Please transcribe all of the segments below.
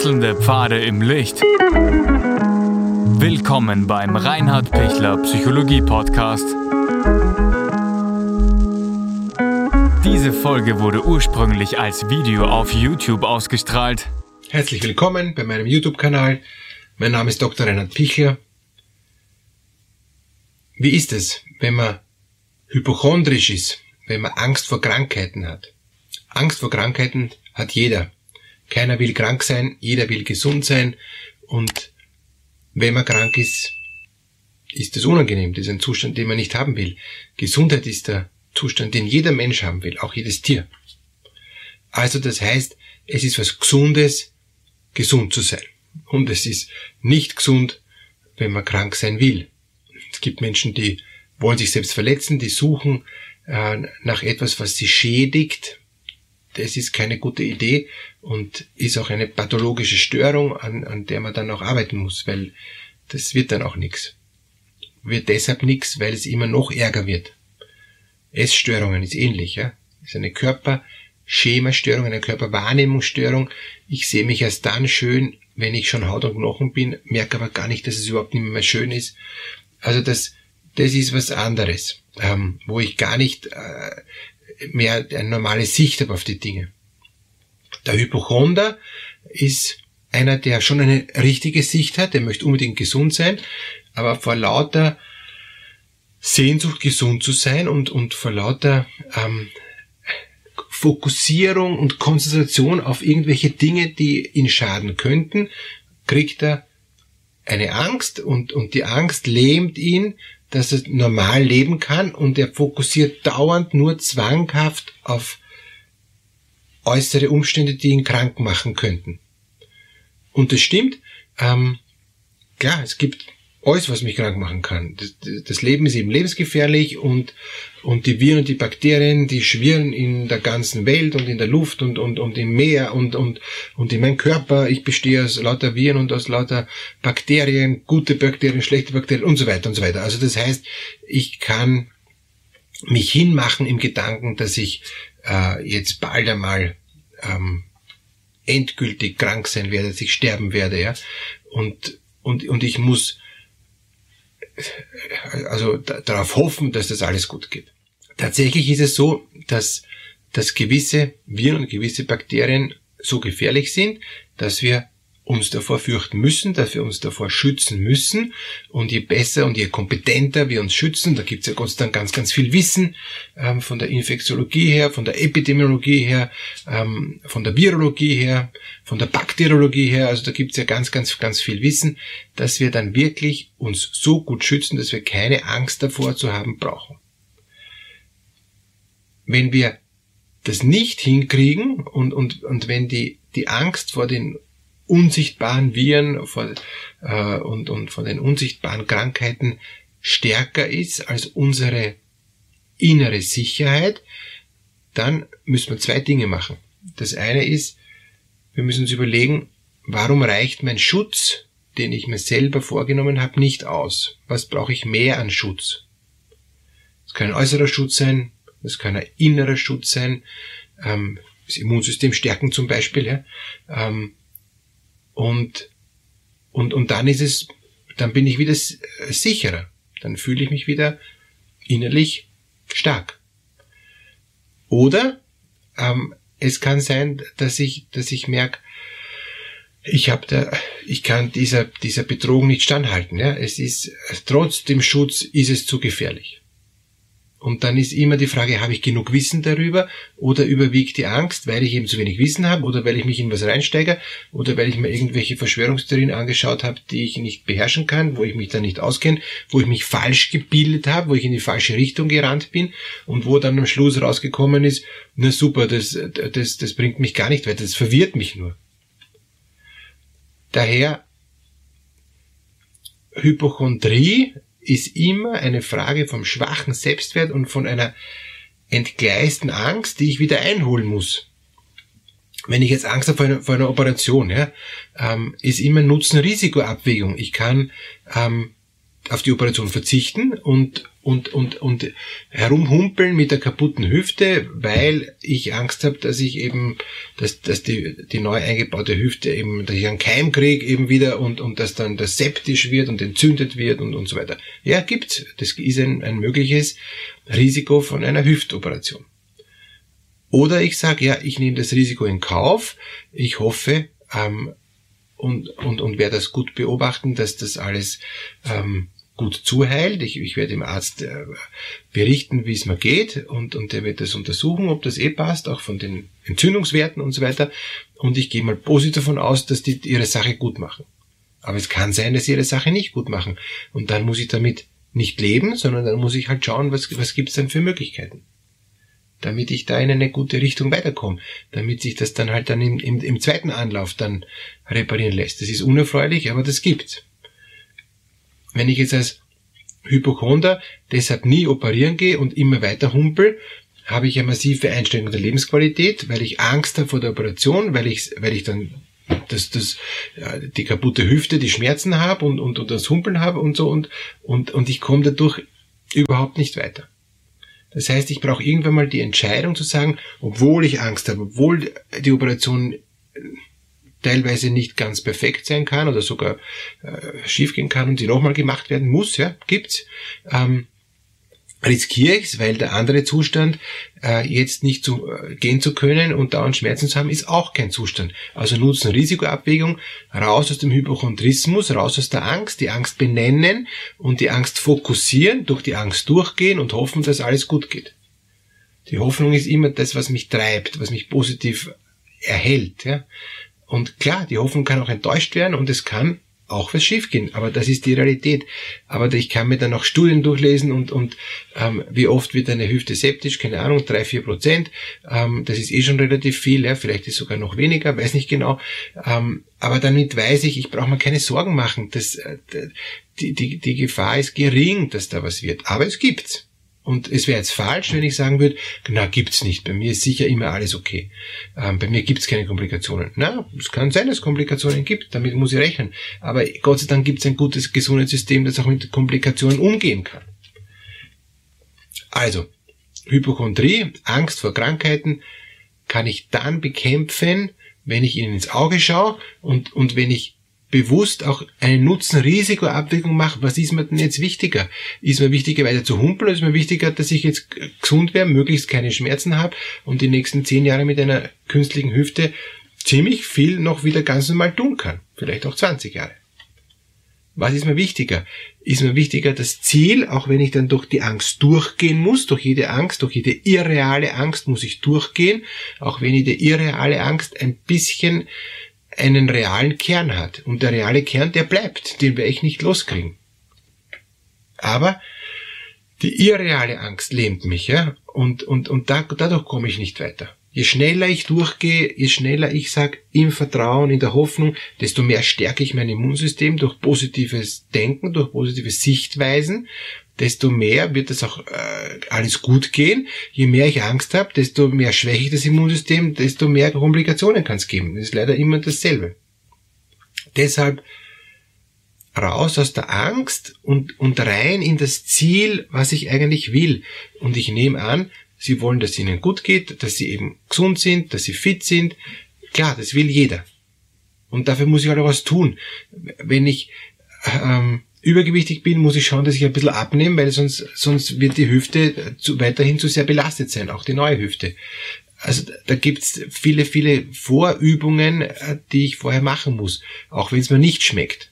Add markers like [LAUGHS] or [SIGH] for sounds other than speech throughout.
Wechselnde Pfade im Licht. Willkommen beim Reinhard Pichler Psychologie Podcast. Diese Folge wurde ursprünglich als Video auf YouTube ausgestrahlt. Herzlich willkommen bei meinem YouTube-Kanal. Mein Name ist Dr. Reinhard Pichler. Wie ist es, wenn man hypochondrisch ist, wenn man Angst vor Krankheiten hat? Angst vor Krankheiten hat jeder. Keiner will krank sein, jeder will gesund sein und wenn man krank ist, ist das unangenehm. Das ist ein Zustand, den man nicht haben will. Gesundheit ist der Zustand, den jeder Mensch haben will, auch jedes Tier. Also das heißt, es ist was Gesundes, gesund zu sein. Und es ist nicht gesund, wenn man krank sein will. Es gibt Menschen, die wollen sich selbst verletzen, die suchen äh, nach etwas, was sie schädigt, das ist keine gute Idee und ist auch eine pathologische Störung, an, an der man dann auch arbeiten muss, weil das wird dann auch nichts. Wird deshalb nichts, weil es immer noch ärger wird. Essstörungen ist ähnlich, ja. ist eine Körperschemastörung, eine Körperwahrnehmungsstörung. Ich sehe mich erst dann schön, wenn ich schon Haut und Knochen bin, merke aber gar nicht, dass es überhaupt nicht mehr schön ist. Also das, das ist was anderes, ähm, wo ich gar nicht äh, mehr eine normale Sicht habe auf die Dinge. Der Hypochonder ist einer, der schon eine richtige Sicht hat, der möchte unbedingt gesund sein, aber vor lauter Sehnsucht gesund zu sein und, und vor lauter ähm, Fokussierung und Konzentration auf irgendwelche Dinge, die ihn schaden könnten, kriegt er eine Angst und, und die Angst lähmt ihn dass er normal leben kann und er fokussiert dauernd nur zwanghaft auf äußere Umstände, die ihn krank machen könnten. Und das stimmt. Ähm, klar, es gibt alles, was mich krank machen kann. Das, das, Leben ist eben lebensgefährlich und, und die Viren und die Bakterien, die schwirren in der ganzen Welt und in der Luft und, und, und im Meer und, und, und in meinem Körper. Ich bestehe aus lauter Viren und aus lauter Bakterien, gute Bakterien, schlechte Bakterien und so weiter und so weiter. Also das heißt, ich kann mich hinmachen im Gedanken, dass ich äh, jetzt bald einmal ähm, endgültig krank sein werde, dass ich sterben werde, ja. Und, und, und ich muss also darauf hoffen, dass das alles gut geht. Tatsächlich ist es so, dass, dass gewisse Viren und gewisse Bakterien so gefährlich sind, dass wir uns davor fürchten müssen, dass wir uns davor schützen müssen. Und je besser und je kompetenter wir uns schützen, da gibt's ja Gott sei Dank ganz, ganz viel Wissen ähm, von der Infektiologie her, von der Epidemiologie her, ähm, von der Virologie her, von der Bakteriologie her. Also da gibt's ja ganz, ganz, ganz viel Wissen, dass wir dann wirklich uns so gut schützen, dass wir keine Angst davor zu haben brauchen. Wenn wir das nicht hinkriegen und, und, und wenn die, die Angst vor den unsichtbaren Viren vor, äh, und, und von den unsichtbaren Krankheiten stärker ist als unsere innere Sicherheit, dann müssen wir zwei Dinge machen. Das eine ist, wir müssen uns überlegen, warum reicht mein Schutz, den ich mir selber vorgenommen habe, nicht aus? Was brauche ich mehr an Schutz? Es kann ein äußerer Schutz sein, es kann ein innerer Schutz sein, ähm, das Immunsystem stärken zum Beispiel, ja, ähm, und, und, und dann ist es, dann bin ich wieder sicherer. Dann fühle ich mich wieder innerlich stark. Oder ähm, es kann sein, dass ich, dass ich merke, ich habe da, ich kann dieser dieser Bedrohung nicht standhalten. Ja, es ist trotz dem Schutz ist es zu gefährlich. Und dann ist immer die Frage, habe ich genug Wissen darüber? Oder überwiegt die Angst, weil ich eben zu wenig Wissen habe? Oder weil ich mich in was reinsteige? Oder weil ich mir irgendwelche Verschwörungstheorien angeschaut habe, die ich nicht beherrschen kann, wo ich mich da nicht auskenne, wo ich mich falsch gebildet habe, wo ich in die falsche Richtung gerannt bin und wo dann am Schluss rausgekommen ist, na super, das, das, das bringt mich gar nicht weiter, das verwirrt mich nur. Daher Hypochondrie ist immer eine Frage vom schwachen Selbstwert und von einer entgleisten Angst, die ich wieder einholen muss. Wenn ich jetzt Angst habe vor einer, vor einer Operation, ja, ähm, ist immer Nutzen-Risiko-Abwägung. Ich kann ähm, auf die Operation verzichten und, und, und, und herumhumpeln mit der kaputten Hüfte, weil ich Angst habe, dass ich eben, dass, dass die, die neu eingebaute Hüfte eben, dass ich einen Keim kriege eben wieder und, und dass dann das septisch wird und entzündet wird und, und so weiter. Ja, gibt's. Das ist ein, ein mögliches Risiko von einer Hüftoperation. Oder ich sage, ja, ich nehme das Risiko in Kauf. Ich hoffe, ähm, und, und, und werde das gut beobachten, dass das alles ähm, gut zuheilt. Ich, ich werde dem Arzt äh, berichten, wie es mir geht und, und der wird das untersuchen, ob das eh passt, auch von den Entzündungswerten und so weiter. Und ich gehe mal positiv davon aus, dass die ihre Sache gut machen. Aber es kann sein, dass sie ihre Sache nicht gut machen. Und dann muss ich damit nicht leben, sondern dann muss ich halt schauen, was, was gibt's denn für Möglichkeiten. Damit ich da in eine gute Richtung weiterkomme. Damit sich das dann halt dann im, im, im zweiten Anlauf dann reparieren lässt. Das ist unerfreulich, aber das gibt's wenn ich jetzt als Hypochonder deshalb nie operieren gehe und immer weiter humpel, habe ich eine massive Einstellung der Lebensqualität, weil ich Angst habe vor der Operation, weil ich, weil ich dann das, das, die kaputte Hüfte, die Schmerzen habe und, und, und das Humpeln habe und so und, und, und ich komme dadurch überhaupt nicht weiter. Das heißt, ich brauche irgendwann mal die Entscheidung zu sagen, obwohl ich Angst habe, obwohl die Operation teilweise nicht ganz perfekt sein kann oder sogar äh, schiefgehen kann und sie nochmal gemacht werden muss, ja, gibt's. Ähm, riskiere ich es, weil der andere Zustand äh, jetzt nicht zu, äh, gehen zu können und dauernd Schmerzen zu haben, ist auch kein Zustand. Also Nutzen-Risikoabwägung, raus aus dem Hypochondrismus, raus aus der Angst, die Angst benennen und die Angst fokussieren, durch die Angst durchgehen und hoffen, dass alles gut geht. Die Hoffnung ist immer das, was mich treibt, was mich positiv erhält. Ja? Und klar, die Hoffnung kann auch enttäuscht werden und es kann auch was schiefgehen, aber das ist die Realität. Aber ich kann mir dann auch Studien durchlesen und, und ähm, wie oft wird eine Hüfte septisch, keine Ahnung, drei vier Prozent. Ähm, das ist eh schon relativ viel, ja, vielleicht ist sogar noch weniger, weiß nicht genau. Ähm, aber damit weiß ich, ich brauche mir keine Sorgen machen. Das, äh, die, die, die Gefahr ist gering, dass da was wird. Aber es gibt's. Und es wäre jetzt falsch, wenn ich sagen würde, na, gibt's nicht. Bei mir ist sicher immer alles okay. Ähm, bei mir gibt's keine Komplikationen. Na, es kann sein, dass es Komplikationen gibt. Damit muss ich rechnen. Aber Gott sei Dank gibt's ein gutes Gesundheitssystem, das auch mit Komplikationen umgehen kann. Also, Hypochondrie, Angst vor Krankheiten, kann ich dann bekämpfen, wenn ich ihnen ins Auge schaue und, und wenn ich bewusst auch eine Nutzen-Risiko-Abwägung mache, was ist mir denn jetzt wichtiger? Ist mir wichtiger, weiter zu humpeln, oder ist mir wichtiger, dass ich jetzt gesund wäre, möglichst keine Schmerzen habe und die nächsten zehn Jahre mit einer künstlichen Hüfte ziemlich viel noch wieder ganz normal tun kann. Vielleicht auch 20 Jahre. Was ist mir wichtiger? Ist mir wichtiger das Ziel, auch wenn ich dann durch die Angst durchgehen muss, durch jede Angst, durch jede irreale Angst muss ich durchgehen, auch wenn jede irreale Angst ein bisschen einen realen Kern hat. Und der reale Kern, der bleibt, den werde ich nicht loskriegen. Aber die irreale Angst lähmt mich, ja, und, und, und da, dadurch komme ich nicht weiter. Je schneller ich durchgehe, je schneller ich sage, im Vertrauen, in der Hoffnung, desto mehr stärke ich mein Immunsystem durch positives Denken, durch positive Sichtweisen, desto mehr wird es auch äh, alles gut gehen. Je mehr ich Angst habe, desto mehr schwäche ich das Immunsystem, desto mehr Komplikationen kann es geben. Das ist leider immer dasselbe. Deshalb raus aus der Angst und, und rein in das Ziel, was ich eigentlich will. Und ich nehme an, Sie wollen, dass es Ihnen gut geht, dass Sie eben gesund sind, dass Sie fit sind. Klar, das will jeder. Und dafür muss ich halt auch was tun. Wenn ich ähm, übergewichtig bin, muss ich schauen, dass ich ein bisschen abnehme, weil sonst, sonst wird die Hüfte zu, weiterhin zu sehr belastet sein, auch die neue Hüfte. Also da gibt's viele, viele Vorübungen, äh, die ich vorher machen muss, auch wenn es mir nicht schmeckt.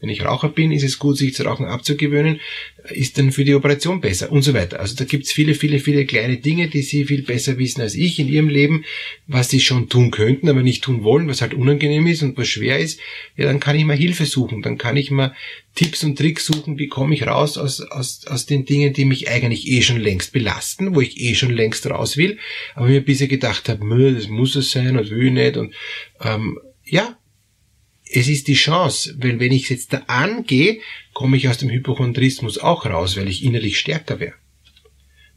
Wenn ich Raucher bin, ist es gut, sich zu Rauchen abzugewöhnen, ist dann für die Operation besser und so weiter. Also da gibt's viele, viele, viele kleine Dinge, die Sie viel besser wissen als ich in Ihrem Leben, was Sie schon tun könnten, aber nicht tun wollen, was halt unangenehm ist und was schwer ist. Ja, dann kann ich mal Hilfe suchen, dann kann ich mal Tipps und Tricks suchen, wie komme ich raus aus, aus, aus den Dingen, die mich eigentlich eh schon längst belasten, wo ich eh schon längst raus will, aber mir bisher gedacht habe, das muss es sein und will ich nicht und ähm, ja, es ist die Chance, weil wenn ich es jetzt da angehe, komme ich aus dem Hypochondrismus auch raus, weil ich innerlich stärker wäre.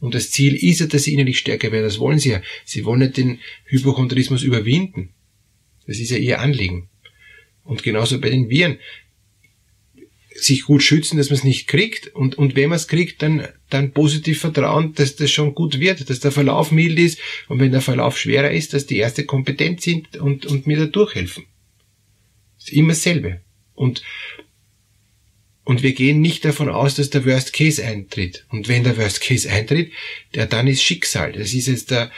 Und das Ziel ist ja, dass sie innerlich stärker werden. Das wollen sie ja. Sie wollen nicht den Hypochondrismus überwinden. Das ist ja ihr Anliegen. Und genauso bei den Viren. sich gut schützen, dass man es nicht kriegt. Und, und wenn man es kriegt, dann, dann positiv vertrauen, dass das schon gut wird, dass der Verlauf mild ist und wenn der Verlauf schwerer ist, dass die Ärzte kompetent sind und, und mir da durchhelfen. Immer dasselbe. Und, und wir gehen nicht davon aus, dass der Worst Case eintritt. Und wenn der Worst Case eintritt, der dann ist Schicksal. Das ist jetzt da,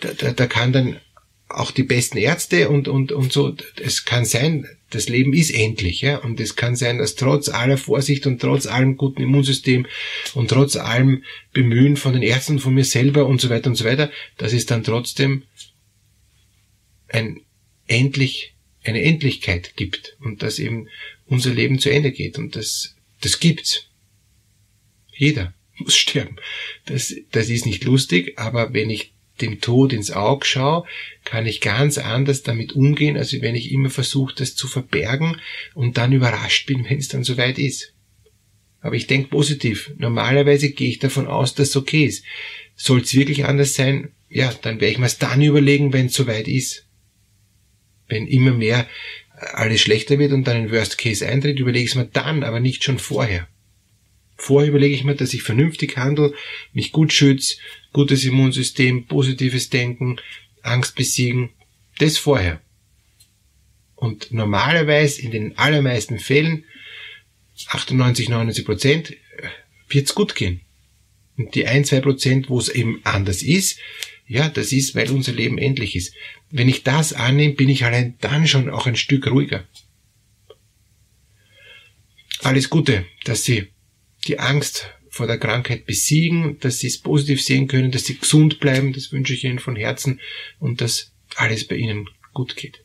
da, da kann dann auch die besten Ärzte und, und, und so, es kann sein, das Leben ist endlich, ja, und es kann sein, dass trotz aller Vorsicht und trotz allem guten Immunsystem und trotz allem Bemühen von den Ärzten, von mir selber und so weiter und so weiter, dass es dann trotzdem ein endlich, eine Endlichkeit gibt und dass eben unser Leben zu Ende geht und das, das gibt's. Jeder [LAUGHS] muss sterben. Das, das ist nicht lustig, aber wenn ich dem Tod ins Auge schaue, kann ich ganz anders damit umgehen, als wenn ich immer versuche, das zu verbergen und dann überrascht bin, [LAUGHS] wenn es dann soweit ist. Aber ich denke positiv. Normalerweise gehe ich davon aus, dass es okay ist. Soll es wirklich anders sein? Ja, dann werde ich mir es dann überlegen, wenn es soweit ist. Wenn immer mehr alles schlechter wird und dann ein Worst Case eintritt, überlege ich es mir dann, aber nicht schon vorher. Vorher überlege ich mir, dass ich vernünftig handle, mich gut schütze, gutes Immunsystem, positives Denken, Angst besiegen. Das vorher. Und normalerweise in den allermeisten Fällen, 98, 99 Prozent, wird's gut gehen. Und die ein, zwei Prozent, wo es eben anders ist, ja, das ist, weil unser Leben endlich ist. Wenn ich das annehme, bin ich allein dann schon auch ein Stück ruhiger. Alles Gute, dass Sie die Angst vor der Krankheit besiegen, dass sie es positiv sehen können, dass sie gesund bleiben, das wünsche ich Ihnen von Herzen und dass alles bei Ihnen gut geht.